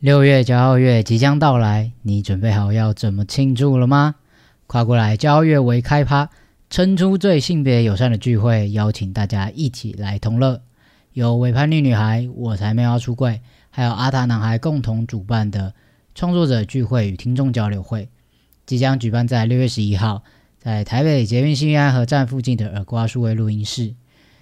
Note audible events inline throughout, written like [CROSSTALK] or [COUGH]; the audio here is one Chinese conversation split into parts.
六月骄傲月即将到来，你准备好要怎么庆祝了吗？跨过来骄傲月为开趴，撑出最性别友善的聚会，邀请大家一起来同乐。由伪叛逆女孩、我才没有要出柜，还有阿塔男孩共同主办的创作者聚会与听众交流会，即将举办在六月十一号，在台北捷运新安河站附近的耳瓜数位录音室。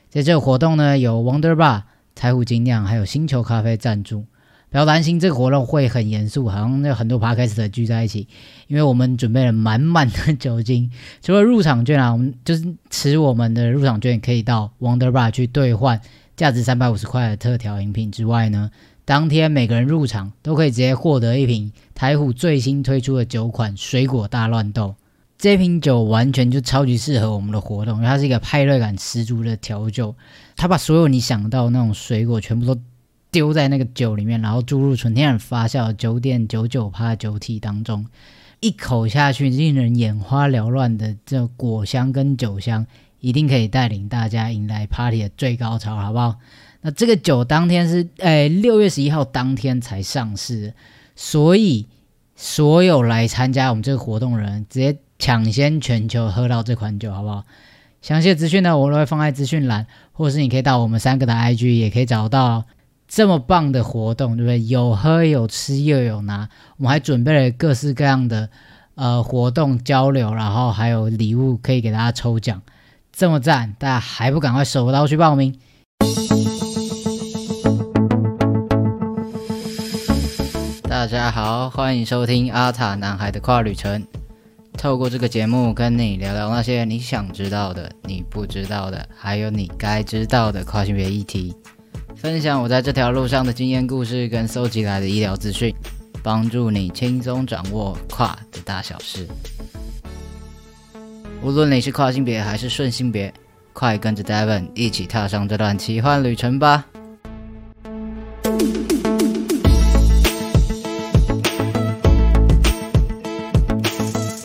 在这个活动呢，有 Wonder Bar、财虎精酿还有星球咖啡赞助。不要担心，这个活动会很严肃，好像有很多 podcast 聚在一起，因为我们准备了满满的酒精，除了入场券啊，我们就是持我们的入场券可以到 Wonder Bar 去兑换价值三百五十块的特调饮品之外呢，当天每个人入场都可以直接获得一瓶台虎最新推出的酒款水果大乱斗，这瓶酒完全就超级适合我们的活动，因为它是一个派对感十足的调酒，它把所有你想到那种水果全部都。丢在那个酒里面，然后注入纯天然发酵酒店九九趴酒体当中，一口下去，令人眼花缭乱的这果香跟酒香，一定可以带领大家迎来 party 的最高潮，好不好？那这个酒当天是诶六月十一号当天才上市，所以所有来参加我们这个活动的人，直接抢先全球喝到这款酒，好不好？详细的资讯呢，我都会放在资讯栏，或是你可以到我们三个的 IG 也可以找到。这么棒的活动，对不对？有喝有吃又有拿，我们还准备了各式各样的呃活动交流，然后还有礼物可以给大家抽奖，这么赞，大家还不赶快手刀去报名？大家好，欢迎收听阿塔男孩的跨旅程，透过这个节目跟你聊聊那些你想知道的、你不知道的，还有你该知道的跨性别议题。分享我在这条路上的经验故事跟搜集来的医疗资讯，帮助你轻松掌握跨的大小事。无论你是跨性别还是顺性别，快跟着 Devon 一起踏上这段奇幻旅程吧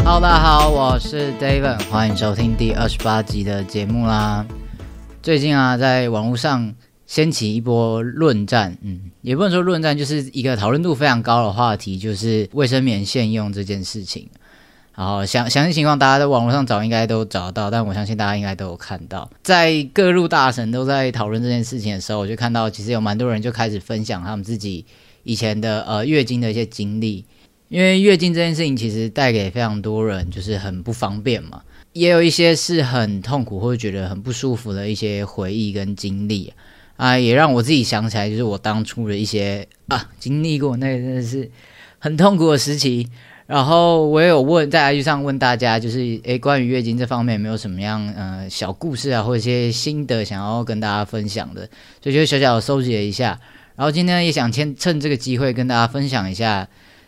！Hello，大家好，我是 Devon，欢迎收听第二十八集的节目啦。最近啊，在网络上。掀起一波论战，嗯，也不能说论战，就是一个讨论度非常高的话题，就是卫生棉限用这件事情。然后详详细情况，大家在网络上找应该都找得到，但我相信大家应该都有看到，在各路大神都在讨论这件事情的时候，我就看到其实有蛮多人就开始分享他们自己以前的呃月经的一些经历，因为月经这件事情其实带给非常多人就是很不方便嘛，也有一些是很痛苦或者觉得很不舒服的一些回忆跟经历。啊也让我自己想起来，就是我当初的一些啊经历过，那真的是很痛苦的时期。然后我也有问在 IG 上问大家，就是诶，关于月经这方面有没有什么样呃小故事啊，或者一些心得想要跟大家分享的，所以就小小的收集了一下。然后今天也想趁趁这个机会跟大家分享一下，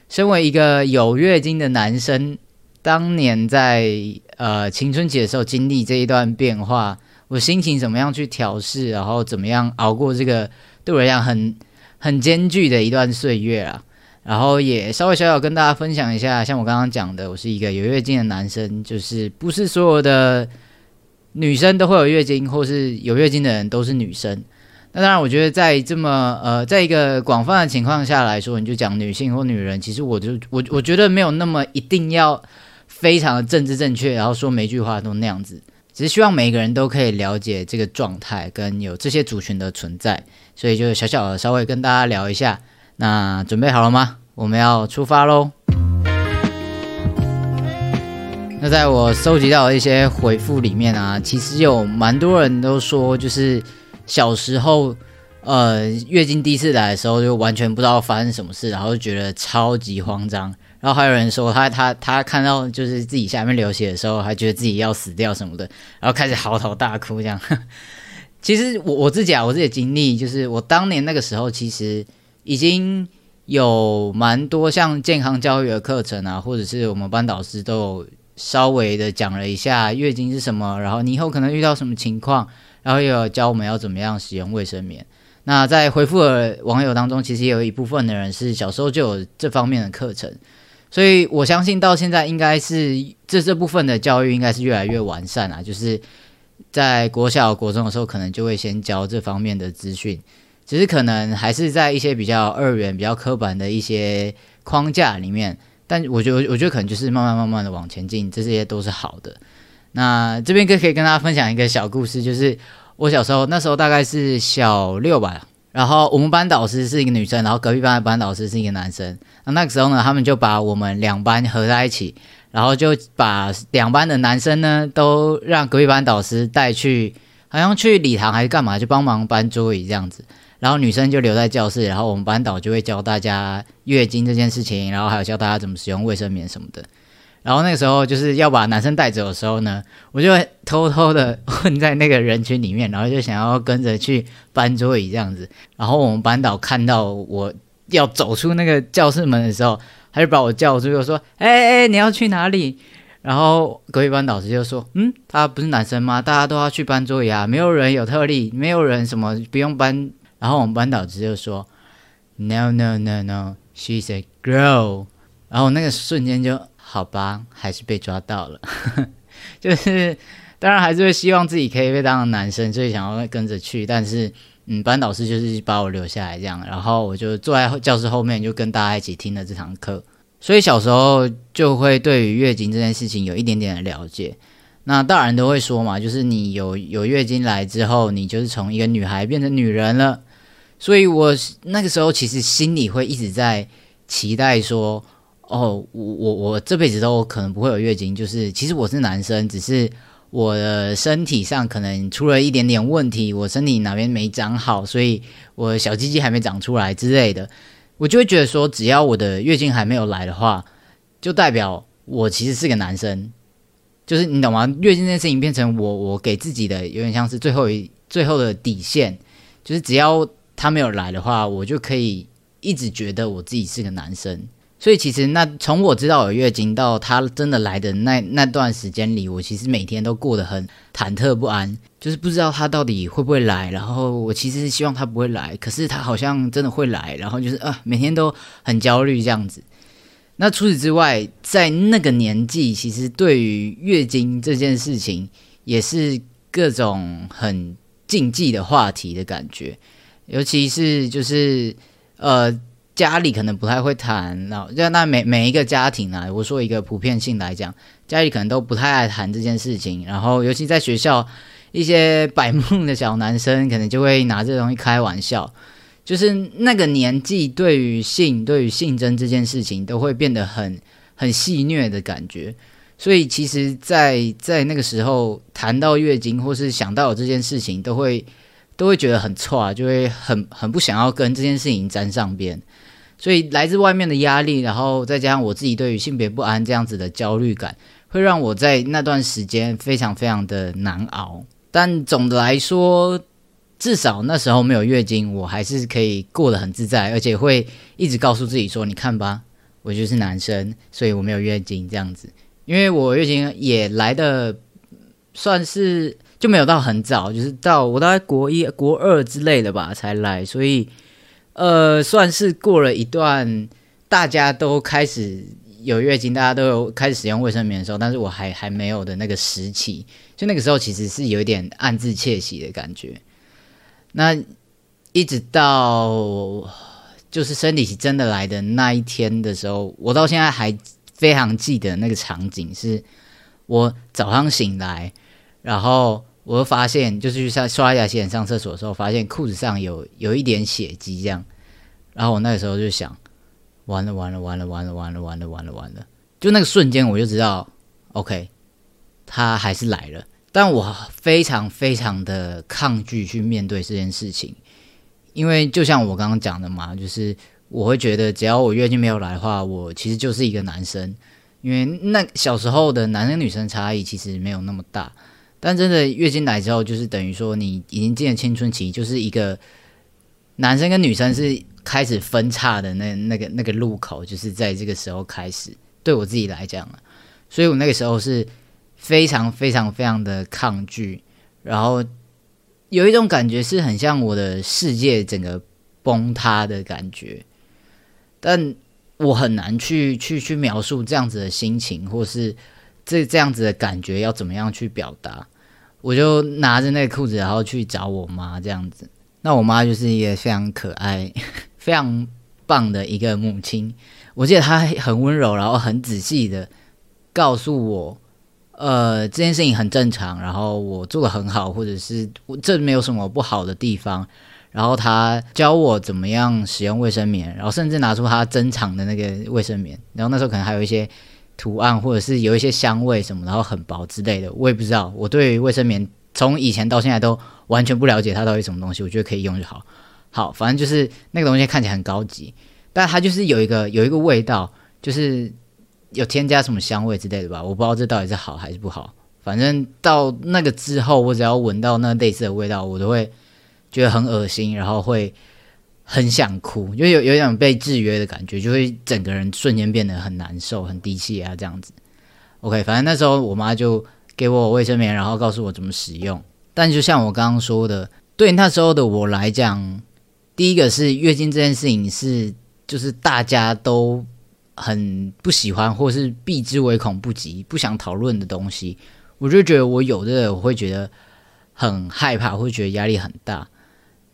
身为一个有月经的男生，当年在呃青春期的时候经历这一段变化。我心情怎么样去调试，然后怎么样熬过这个对我来讲很很艰巨的一段岁月啊？然后也稍微小小跟大家分享一下，像我刚刚讲的，我是一个有月经的男生，就是不是所有的女生都会有月经，或是有月经的人都是女生。那当然，我觉得在这么呃，在一个广泛的情况下来说，你就讲女性或女人，其实我就我我觉得没有那么一定要非常的政治正确，然后说每句话都那样子。只是希望每一个人都可以了解这个状态，跟有这些族群的存在，所以就小小的稍微跟大家聊一下。那准备好了吗？我们要出发喽！那在我收集到的一些回复里面啊，其实有蛮多人都说，就是小时候，呃，月经第一次来的时候，就完全不知道发生什么事，然后就觉得超级慌张。然后还有人说他他他看到就是自己下面流血的时候，还觉得自己要死掉什么的，然后开始嚎啕大哭这样。[LAUGHS] 其实我我自己啊，我自己经历就是我当年那个时候其实已经有蛮多像健康教育的课程啊，或者是我们班导师都有稍微的讲了一下月经是什么，然后你以后可能遇到什么情况，然后也有教我们要怎么样使用卫生棉。那在回复的网友当中，其实有一部分的人是小时候就有这方面的课程。所以我相信到现在应该是这这部分的教育应该是越来越完善啊，就是在国小、国中的时候，可能就会先教这方面的资讯，只是可能还是在一些比较二元、比较刻板的一些框架里面。但我觉得，我觉得可能就是慢慢慢慢的往前进，这些都是好的。那这边可可以跟大家分享一个小故事，就是我小时候那时候大概是小六吧，然后我们班导师是一个女生，然后隔壁班的班导师是一个男生。那那个时候呢，他们就把我们两班合在一起，然后就把两班的男生呢都让隔壁班导师带去，好像去礼堂还是干嘛，就帮忙搬桌椅这样子。然后女生就留在教室，然后我们班导就会教大家月经这件事情，然后还有教大家怎么使用卫生棉什么的。然后那个时候就是要把男生带走的时候呢，我就偷偷的 [LAUGHS] 混在那个人群里面，然后就想要跟着去搬桌椅这样子。然后我们班导看到我要走出那个教室门的时候，他就把我叫住，就说：“哎哎，你要去哪里？”然后隔壁班导师就说：“嗯，他不是男生吗？大家都要去搬桌椅啊，没有人有特例，没有人什么不用搬。”然后我们班导师就说：“No no no no，she's a girl。”然后那个瞬间就。好吧，还是被抓到了，[LAUGHS] 就是当然还是会希望自己可以被当成男生，所以想要跟着去。但是，嗯，班导师就是把我留下来这样，然后我就坐在教室后面，就跟大家一起听了这堂课。所以小时候就会对于月经这件事情有一点点的了解。那大人都会说嘛，就是你有有月经来之后，你就是从一个女孩变成女人了。所以我那个时候其实心里会一直在期待说。哦，我我我这辈子都可能不会有月经，就是其实我是男生，只是我的身体上可能出了一点点问题，我身体哪边没长好，所以我小鸡鸡还没长出来之类的，我就会觉得说，只要我的月经还没有来的话，就代表我其实是个男生，就是你懂吗？月经这件事情变成我我给自己的有点像是最后一最后的底线，就是只要他没有来的话，我就可以一直觉得我自己是个男生。所以其实那从我知道有月经到他真的来的那那段时间里，我其实每天都过得很忐忑不安，就是不知道他到底会不会来。然后我其实是希望他不会来，可是他好像真的会来，然后就是啊，每天都很焦虑这样子。那除此之外，在那个年纪，其实对于月经这件事情也是各种很禁忌的话题的感觉，尤其是就是呃。家里可能不太会谈，然后那那每每一个家庭啊，我说一个普遍性来讲，家里可能都不太爱谈这件事情。然后，尤其在学校，一些百梦的小男生可能就会拿这东西开玩笑。就是那个年纪，对于性、对于性征这件事情，都会变得很很戏谑的感觉。所以，其实，在在那个时候谈到月经，或是想到这件事情，都会都会觉得很错啊，就会很很不想要跟这件事情沾上边。所以来自外面的压力，然后再加上我自己对于性别不安这样子的焦虑感，会让我在那段时间非常非常的难熬。但总的来说，至少那时候没有月经，我还是可以过得很自在，而且会一直告诉自己说：“你看吧，我就是男生，所以我没有月经这样子。”因为我月经也来的算是就没有到很早，就是到我大概国一、国二之类的吧才来，所以。呃，算是过了一段大家都开始有月经，大家都有开始使用卫生棉的时候，但是我还还没有的那个时期，就那个时候其实是有一点暗自窃喜的感觉。那一直到就是生理期真的来的那一天的时候，我到现在还非常记得那个场景，是我早上醒来，然后。我发现，就是去刷刷牙、洗脸、上厕所的时候，发现裤子上有有一点血迹，这样。然后我那个时候就想，完了，完了，完了，完了，完了，完了，完了，完了。就那个瞬间，我就知道，OK，他还是来了。但我非常非常的抗拒去面对这件事情，因为就像我刚刚讲的嘛，就是我会觉得，只要我月经没有来的话，我其实就是一个男生。因为那小时候的男生女生差异其实没有那么大。但真的月经来之后，就是等于说你已经进了青春期，就是一个男生跟女生是开始分叉的那那个那个路口，就是在这个时候开始。对我自己来讲所以我那个时候是非常非常非常的抗拒，然后有一种感觉是很像我的世界整个崩塌的感觉，但我很难去去去描述这样子的心情，或是这这样子的感觉要怎么样去表达。我就拿着那个裤子，然后去找我妈这样子。那我妈就是一个非常可爱、[LAUGHS] 非常棒的一个母亲。我记得她很温柔，然后很仔细的告诉我，呃，这件事情很正常，然后我做的很好，或者是这没有什么不好的地方。然后她教我怎么样使用卫生棉，然后甚至拿出她珍藏的那个卫生棉。然后那时候可能还有一些图案，或者是有一些香味什么，然后很薄之类的，我也不知道。我对卫生棉从以前到现在都。完全不了解它到底什么东西，我觉得可以用就好。好，反正就是那个东西看起来很高级，但它就是有一个有一个味道，就是有添加什么香味之类的吧。我不知道这到底是好还是不好。反正到那个之后，我只要闻到那类似的味道，我都会觉得很恶心，然后会很想哭，就有有一种被制约的感觉，就会整个人瞬间变得很难受、很低气啊这样子。OK，反正那时候我妈就给我卫生棉，然后告诉我怎么使用。但就像我刚刚说的，对那时候的我来讲，第一个是月经这件事情是就是大家都很不喜欢，或是避之唯恐不及，不想讨论的东西。我就觉得我有的我会觉得很害怕，会觉得压力很大。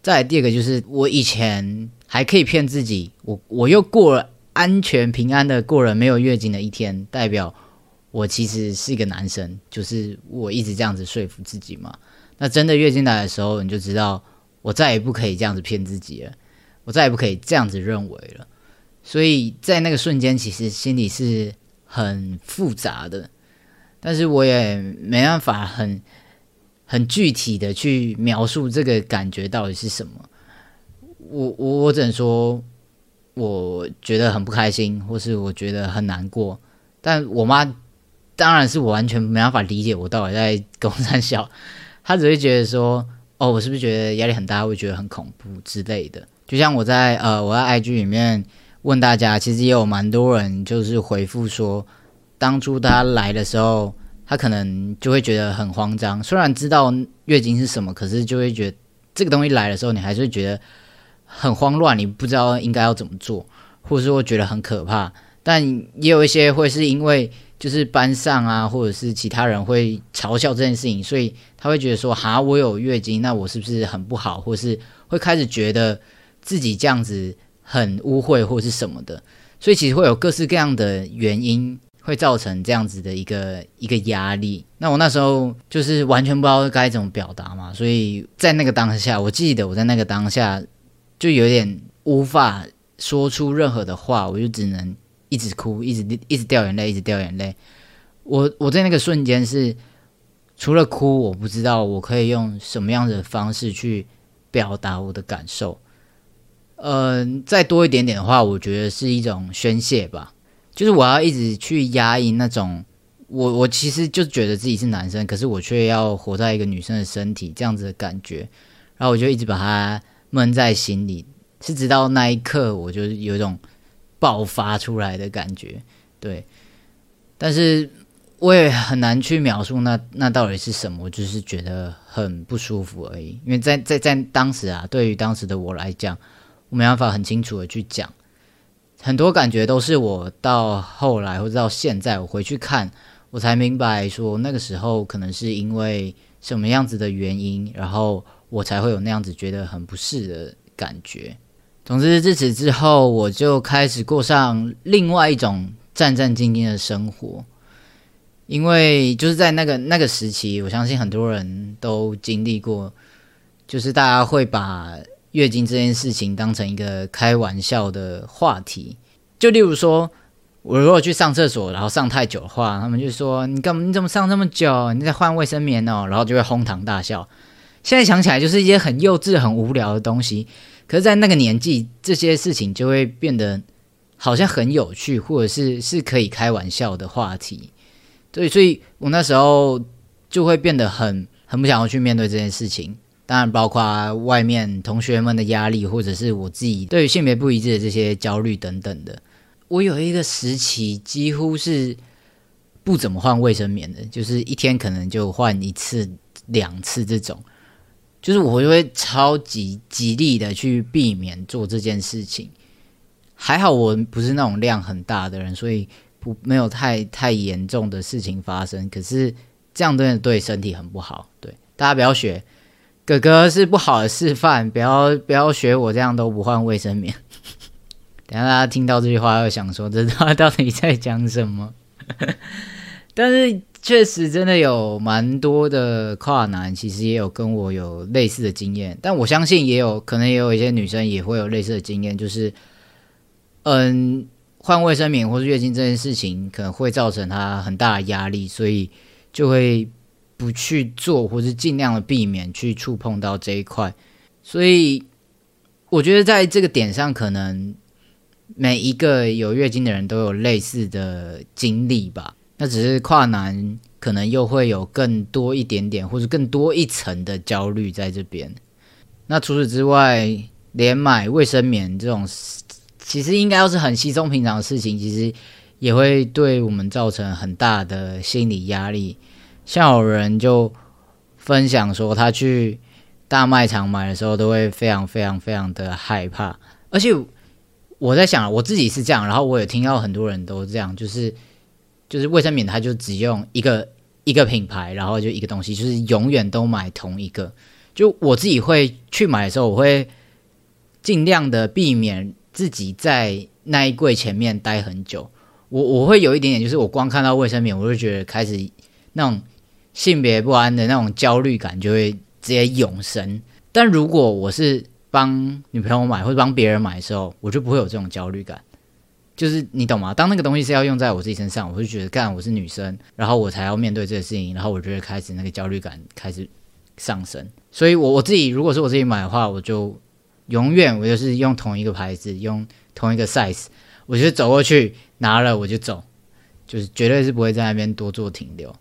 再第二个就是我以前还可以骗自己，我我又过了安全平安的过了没有月经的一天，代表我其实是一个男生，就是我一直这样子说服自己嘛。那真的月经来的时候，你就知道我再也不可以这样子骗自己了，我再也不可以这样子认为了。所以在那个瞬间，其实心里是很复杂的，但是我也没办法很很具体的去描述这个感觉到底是什么。我我我只能说，我觉得很不开心，或是我觉得很难过。但我妈当然是我完全没办法理解我到底在公山笑。她只会觉得说，哦，我是不是觉得压力很大，会觉得很恐怖之类的。就像我在呃我在 IG 里面问大家，其实也有蛮多人就是回复说，当初他来的时候，他可能就会觉得很慌张。虽然知道月经是什么，可是就会觉得这个东西来的时候，你还是觉得很慌乱，你不知道应该要怎么做，或者是会觉得很可怕。但也有一些会是因为。就是班上啊，或者是其他人会嘲笑这件事情，所以他会觉得说：“哈，我有月经，那我是不是很不好？”或是会开始觉得自己这样子很污秽，或是什么的。所以其实会有各式各样的原因会造成这样子的一个一个压力。那我那时候就是完全不知道该怎么表达嘛，所以在那个当下，我记得我在那个当下就有点无法说出任何的话，我就只能。一直哭，一直一直掉眼泪，一直掉眼泪。我我在那个瞬间是除了哭，我不知道我可以用什么样的方式去表达我的感受。嗯，再多一点点的话，我觉得是一种宣泄吧。就是我要一直去压抑那种我我其实就觉得自己是男生，可是我却要活在一个女生的身体这样子的感觉。然后我就一直把它闷在心里，是直到那一刻，我就有一种。爆发出来的感觉，对，但是我也很难去描述那那到底是什么，就是觉得很不舒服而已。因为在在在当时啊，对于当时的我来讲，我没办法很清楚的去讲，很多感觉都是我到后来或者到现在我回去看，我才明白说那个时候可能是因为什么样子的原因，然后我才会有那样子觉得很不适的感觉。总之，自此之后，我就开始过上另外一种战战兢兢的生活。因为就是在那个那个时期，我相信很多人都经历过，就是大家会把月经这件事情当成一个开玩笑的话题。就例如说，我如果去上厕所，然后上太久的话，他们就说：“你干嘛你怎么上这么久？你在换卫生棉哦？”然后就会哄堂大笑。现在想起来，就是一些很幼稚、很无聊的东西。可是，在那个年纪，这些事情就会变得好像很有趣，或者是是可以开玩笑的话题。对，所以我那时候就会变得很很不想要去面对这件事情。当然，包括外面同学们的压力，或者是我自己对于性别不一致的这些焦虑等等的。我有一个时期几乎是不怎么换卫生棉的，就是一天可能就换一次、两次这种。就是我就会超级极力的去避免做这件事情，还好我不是那种量很大的人，所以不没有太太严重的事情发生。可是这样真的对身体很不好，对大家不要学。哥哥是不好的示范，不要不要学我这样都不换卫生棉。[LAUGHS] 等下大家听到这句话，又想说这他到底在讲什么？[LAUGHS] 但是确实真的有蛮多的跨男，其实也有跟我有类似的经验。但我相信也有可能也有一些女生也会有类似的经验，就是嗯，换卫生棉或是月经这件事情可能会造成她很大的压力，所以就会不去做，或是尽量的避免去触碰到这一块。所以我觉得在这个点上，可能。每一个有月经的人都有类似的经历吧，那只是跨男可能又会有更多一点点，或者更多一层的焦虑在这边。那除此之外，连买卫生棉这种，其实应该要是很稀松平常的事情，其实也会对我们造成很大的心理压力。像有人就分享说，他去大卖场买的时候，都会非常非常非常的害怕，而且。我在想，我自己是这样，然后我也听到很多人都这样，就是就是卫生棉，它就只用一个一个品牌，然后就一个东西，就是永远都买同一个。就我自己会去买的时候，我会尽量的避免自己在那一柜前面待很久。我我会有一点点，就是我光看到卫生棉，我就觉得开始那种性别不安的那种焦虑感就会直接涌生。但如果我是帮女朋友买或者帮别人买的时候，我就不会有这种焦虑感，就是你懂吗？当那个东西是要用在我自己身上，我就觉得干我是女生，然后我才要面对这个事情，然后我就会开始那个焦虑感开始上升。所以，我我自己如果是我自己买的话，我就永远我就是用同一个牌子，用同一个 size，我就走过去拿了我就走，就是绝对是不会在那边多做停留。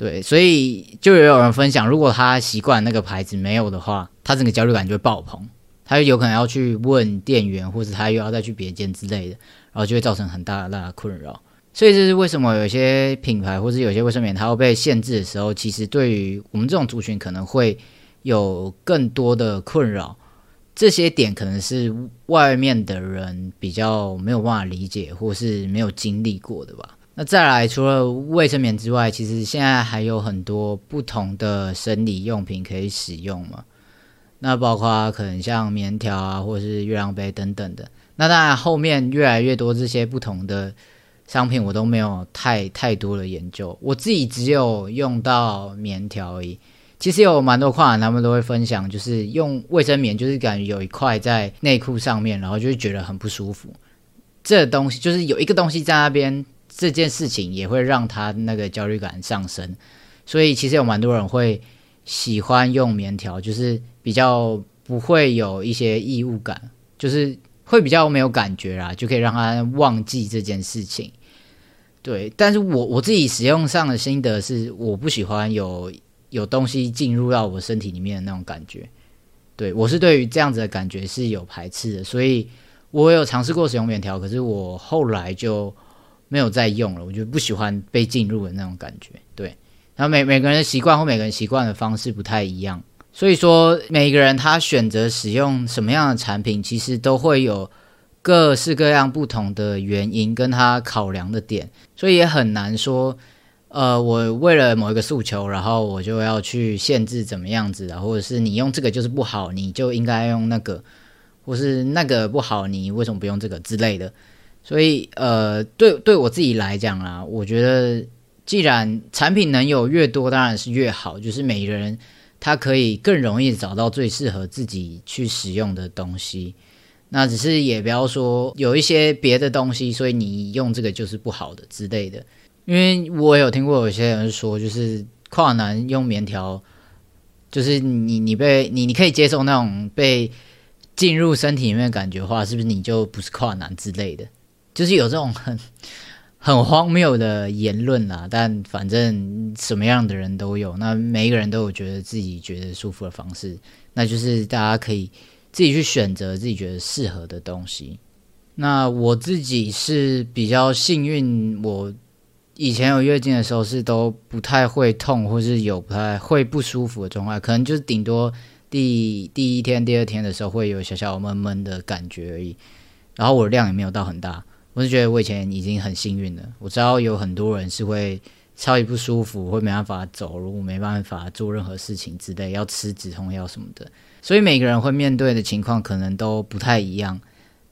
对，所以就也有人分享，如果他习惯那个牌子没有的话，他整个焦虑感就会爆棚。他有可能要去问店员，或者他又要再去别间之类的，然后就会造成很大的困扰。所以这是为什么有些品牌或者有些卫生棉它会被限制的时候，其实对于我们这种族群可能会有更多的困扰。这些点可能是外面的人比较没有办法理解，或是没有经历过的吧。那再来，除了卫生棉之外，其实现在还有很多不同的生理用品可以使用嘛。那包括可能像棉条啊，或者是月亮杯等等的。那当然，后面越来越多这些不同的商品，我都没有太太多的研究。我自己只有用到棉条而已。其实有蛮多跨男他们都会分享，就是用卫生棉，就是感觉有一块在内裤上面，然后就会觉得很不舒服。这东西就是有一个东西在那边，这件事情也会让他那个焦虑感上升。所以其实有蛮多人会喜欢用棉条，就是。比较不会有一些异物感，就是会比较没有感觉啦，就可以让他忘记这件事情。对，但是我我自己使用上的心得是，我不喜欢有有东西进入到我身体里面的那种感觉。对我是对于这样子的感觉是有排斥的，所以我有尝试过使用棉条，可是我后来就没有再用了。我就不喜欢被进入的那种感觉。对，然后每每个人的习惯或每个人习惯的方式不太一样。所以说，每个人他选择使用什么样的产品，其实都会有各式各样不同的原因跟他考量的点，所以也很难说，呃，我为了某一个诉求，然后我就要去限制怎么样子的，或者是你用这个就是不好，你就应该用那个，或是那个不好，你为什么不用这个之类的。所以，呃，对对我自己来讲啊，我觉得既然产品能有越多，当然是越好，就是每个人。他可以更容易找到最适合自己去使用的东西，那只是也不要说有一些别的东西，所以你用这个就是不好的之类的。因为我有听过有些人说，就是跨男用棉条，就是你你被你你可以接受那种被进入身体里面的感觉的话，是不是你就不是跨男之类的？就是有这种很。[LAUGHS] 很荒谬的言论啦，但反正什么样的人都有，那每一个人都有觉得自己觉得舒服的方式，那就是大家可以自己去选择自己觉得适合的东西。那我自己是比较幸运，我以前有月经的时候是都不太会痛，或是有不太会不舒服的状态，可能就是顶多第第一天、第二天的时候会有小小闷闷的感觉而已，然后我的量也没有到很大。我是觉得我以前已经很幸运了。我知道有很多人是会超级不舒服，会没办法走路，没办法做任何事情之类，要吃止痛药什么的。所以每个人会面对的情况可能都不太一样。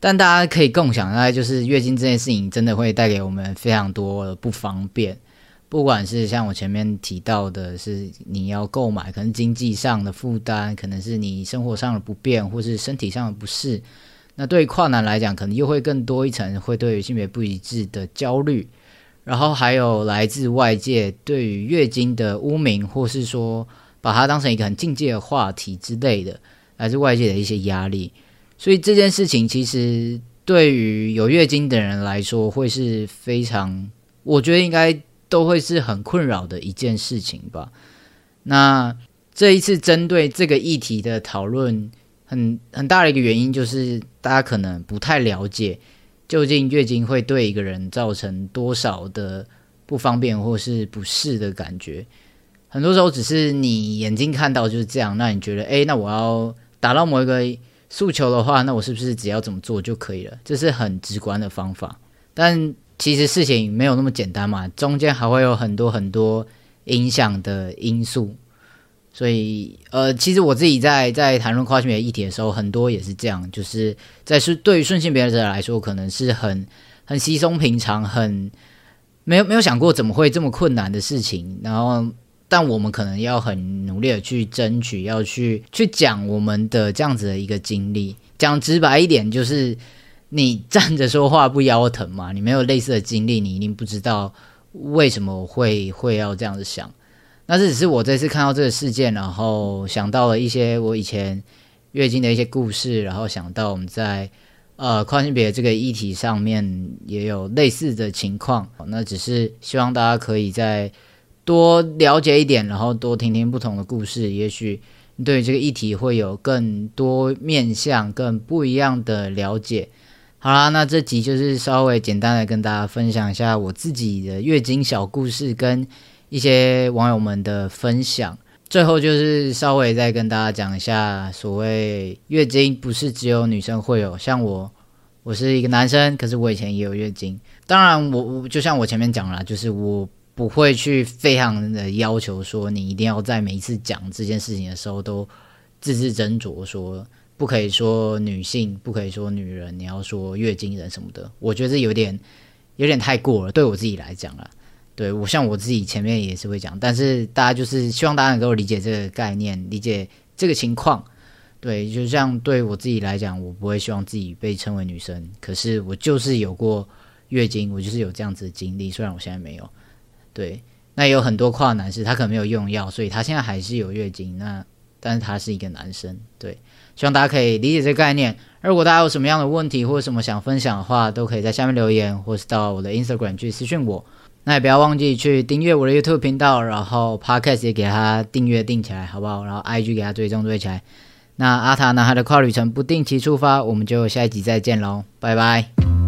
但大家可以共享，大概就是月经这件事情真的会带给我们非常多的不方便。不管是像我前面提到的，是你要购买，可能经济上的负担，可能是你生活上的不便，或是身体上的不适。那对于跨男来讲，可能又会更多一层，会对于性别不一致的焦虑。然后还有来自外界对于月经的污名，或是说把它当成一个很境界的话题之类的，来自外界的一些压力。所以这件事情其实对于有月经的人来说，会是非常，我觉得应该都会是很困扰的一件事情吧。那这一次针对这个议题的讨论，很很大的一个原因就是大家可能不太了解，究竟月经会对一个人造成多少的不方便或是不适的感觉。很多时候只是你眼睛看到就是这样，那你觉得，哎，那我要达到某一个。诉求的话，那我是不是只要怎么做就可以了？这是很直观的方法，但其实事情没有那么简单嘛，中间还会有很多很多影响的因素。所以，呃，其实我自己在在谈论跨性别议题的时候，很多也是这样，就是在是对于顺性别者来说，可能是很很稀松平常，很没有没有想过怎么会这么困难的事情，然后。但我们可能要很努力的去争取，要去去讲我们的这样子的一个经历。讲直白一点，就是你站着说话不腰疼嘛？你没有类似的经历，你一定不知道为什么会会要这样子想。那这只是我这次看到这个事件，然后想到了一些我以前月经的一些故事，然后想到我们在呃跨性别这个议题上面也有类似的情况。那只是希望大家可以在。多了解一点，然后多听听不同的故事，也许对这个议题会有更多面向、更不一样的了解。好啦，那这集就是稍微简单的跟大家分享一下我自己的月经小故事，跟一些网友们的分享。最后就是稍微再跟大家讲一下，所谓月经不是只有女生会有，像我，我是一个男生，可是我以前也有月经。当然，我我就像我前面讲了，就是我。不会去非常的要求说你一定要在每一次讲这件事情的时候都字字斟酌，说不可以说女性，不可以说女人，你要说月经人什么的。我觉得有点有点太过了，对我自己来讲了。对我像我自己前面也是会讲，但是大家就是希望大家能够理解这个概念，理解这个情况。对，就像对我自己来讲，我不会希望自己被称为女生，可是我就是有过月经，我就是有这样子的经历，虽然我现在没有。对，那也有很多跨男士，他可能没有用药，所以他现在还是有月经。那但是他是一个男生，对，希望大家可以理解这个概念。如果大家有什么样的问题或者什么想分享的话，都可以在下面留言，或是到我的 Instagram 去私讯我。那也不要忘记去订阅我的 YouTube 频道，然后 Podcast 也给他订阅订起来，好不好？然后 IG 给他追踪追起来。那阿塔呢？他的跨旅程不定期出发，我们就下一集再见喽，拜拜。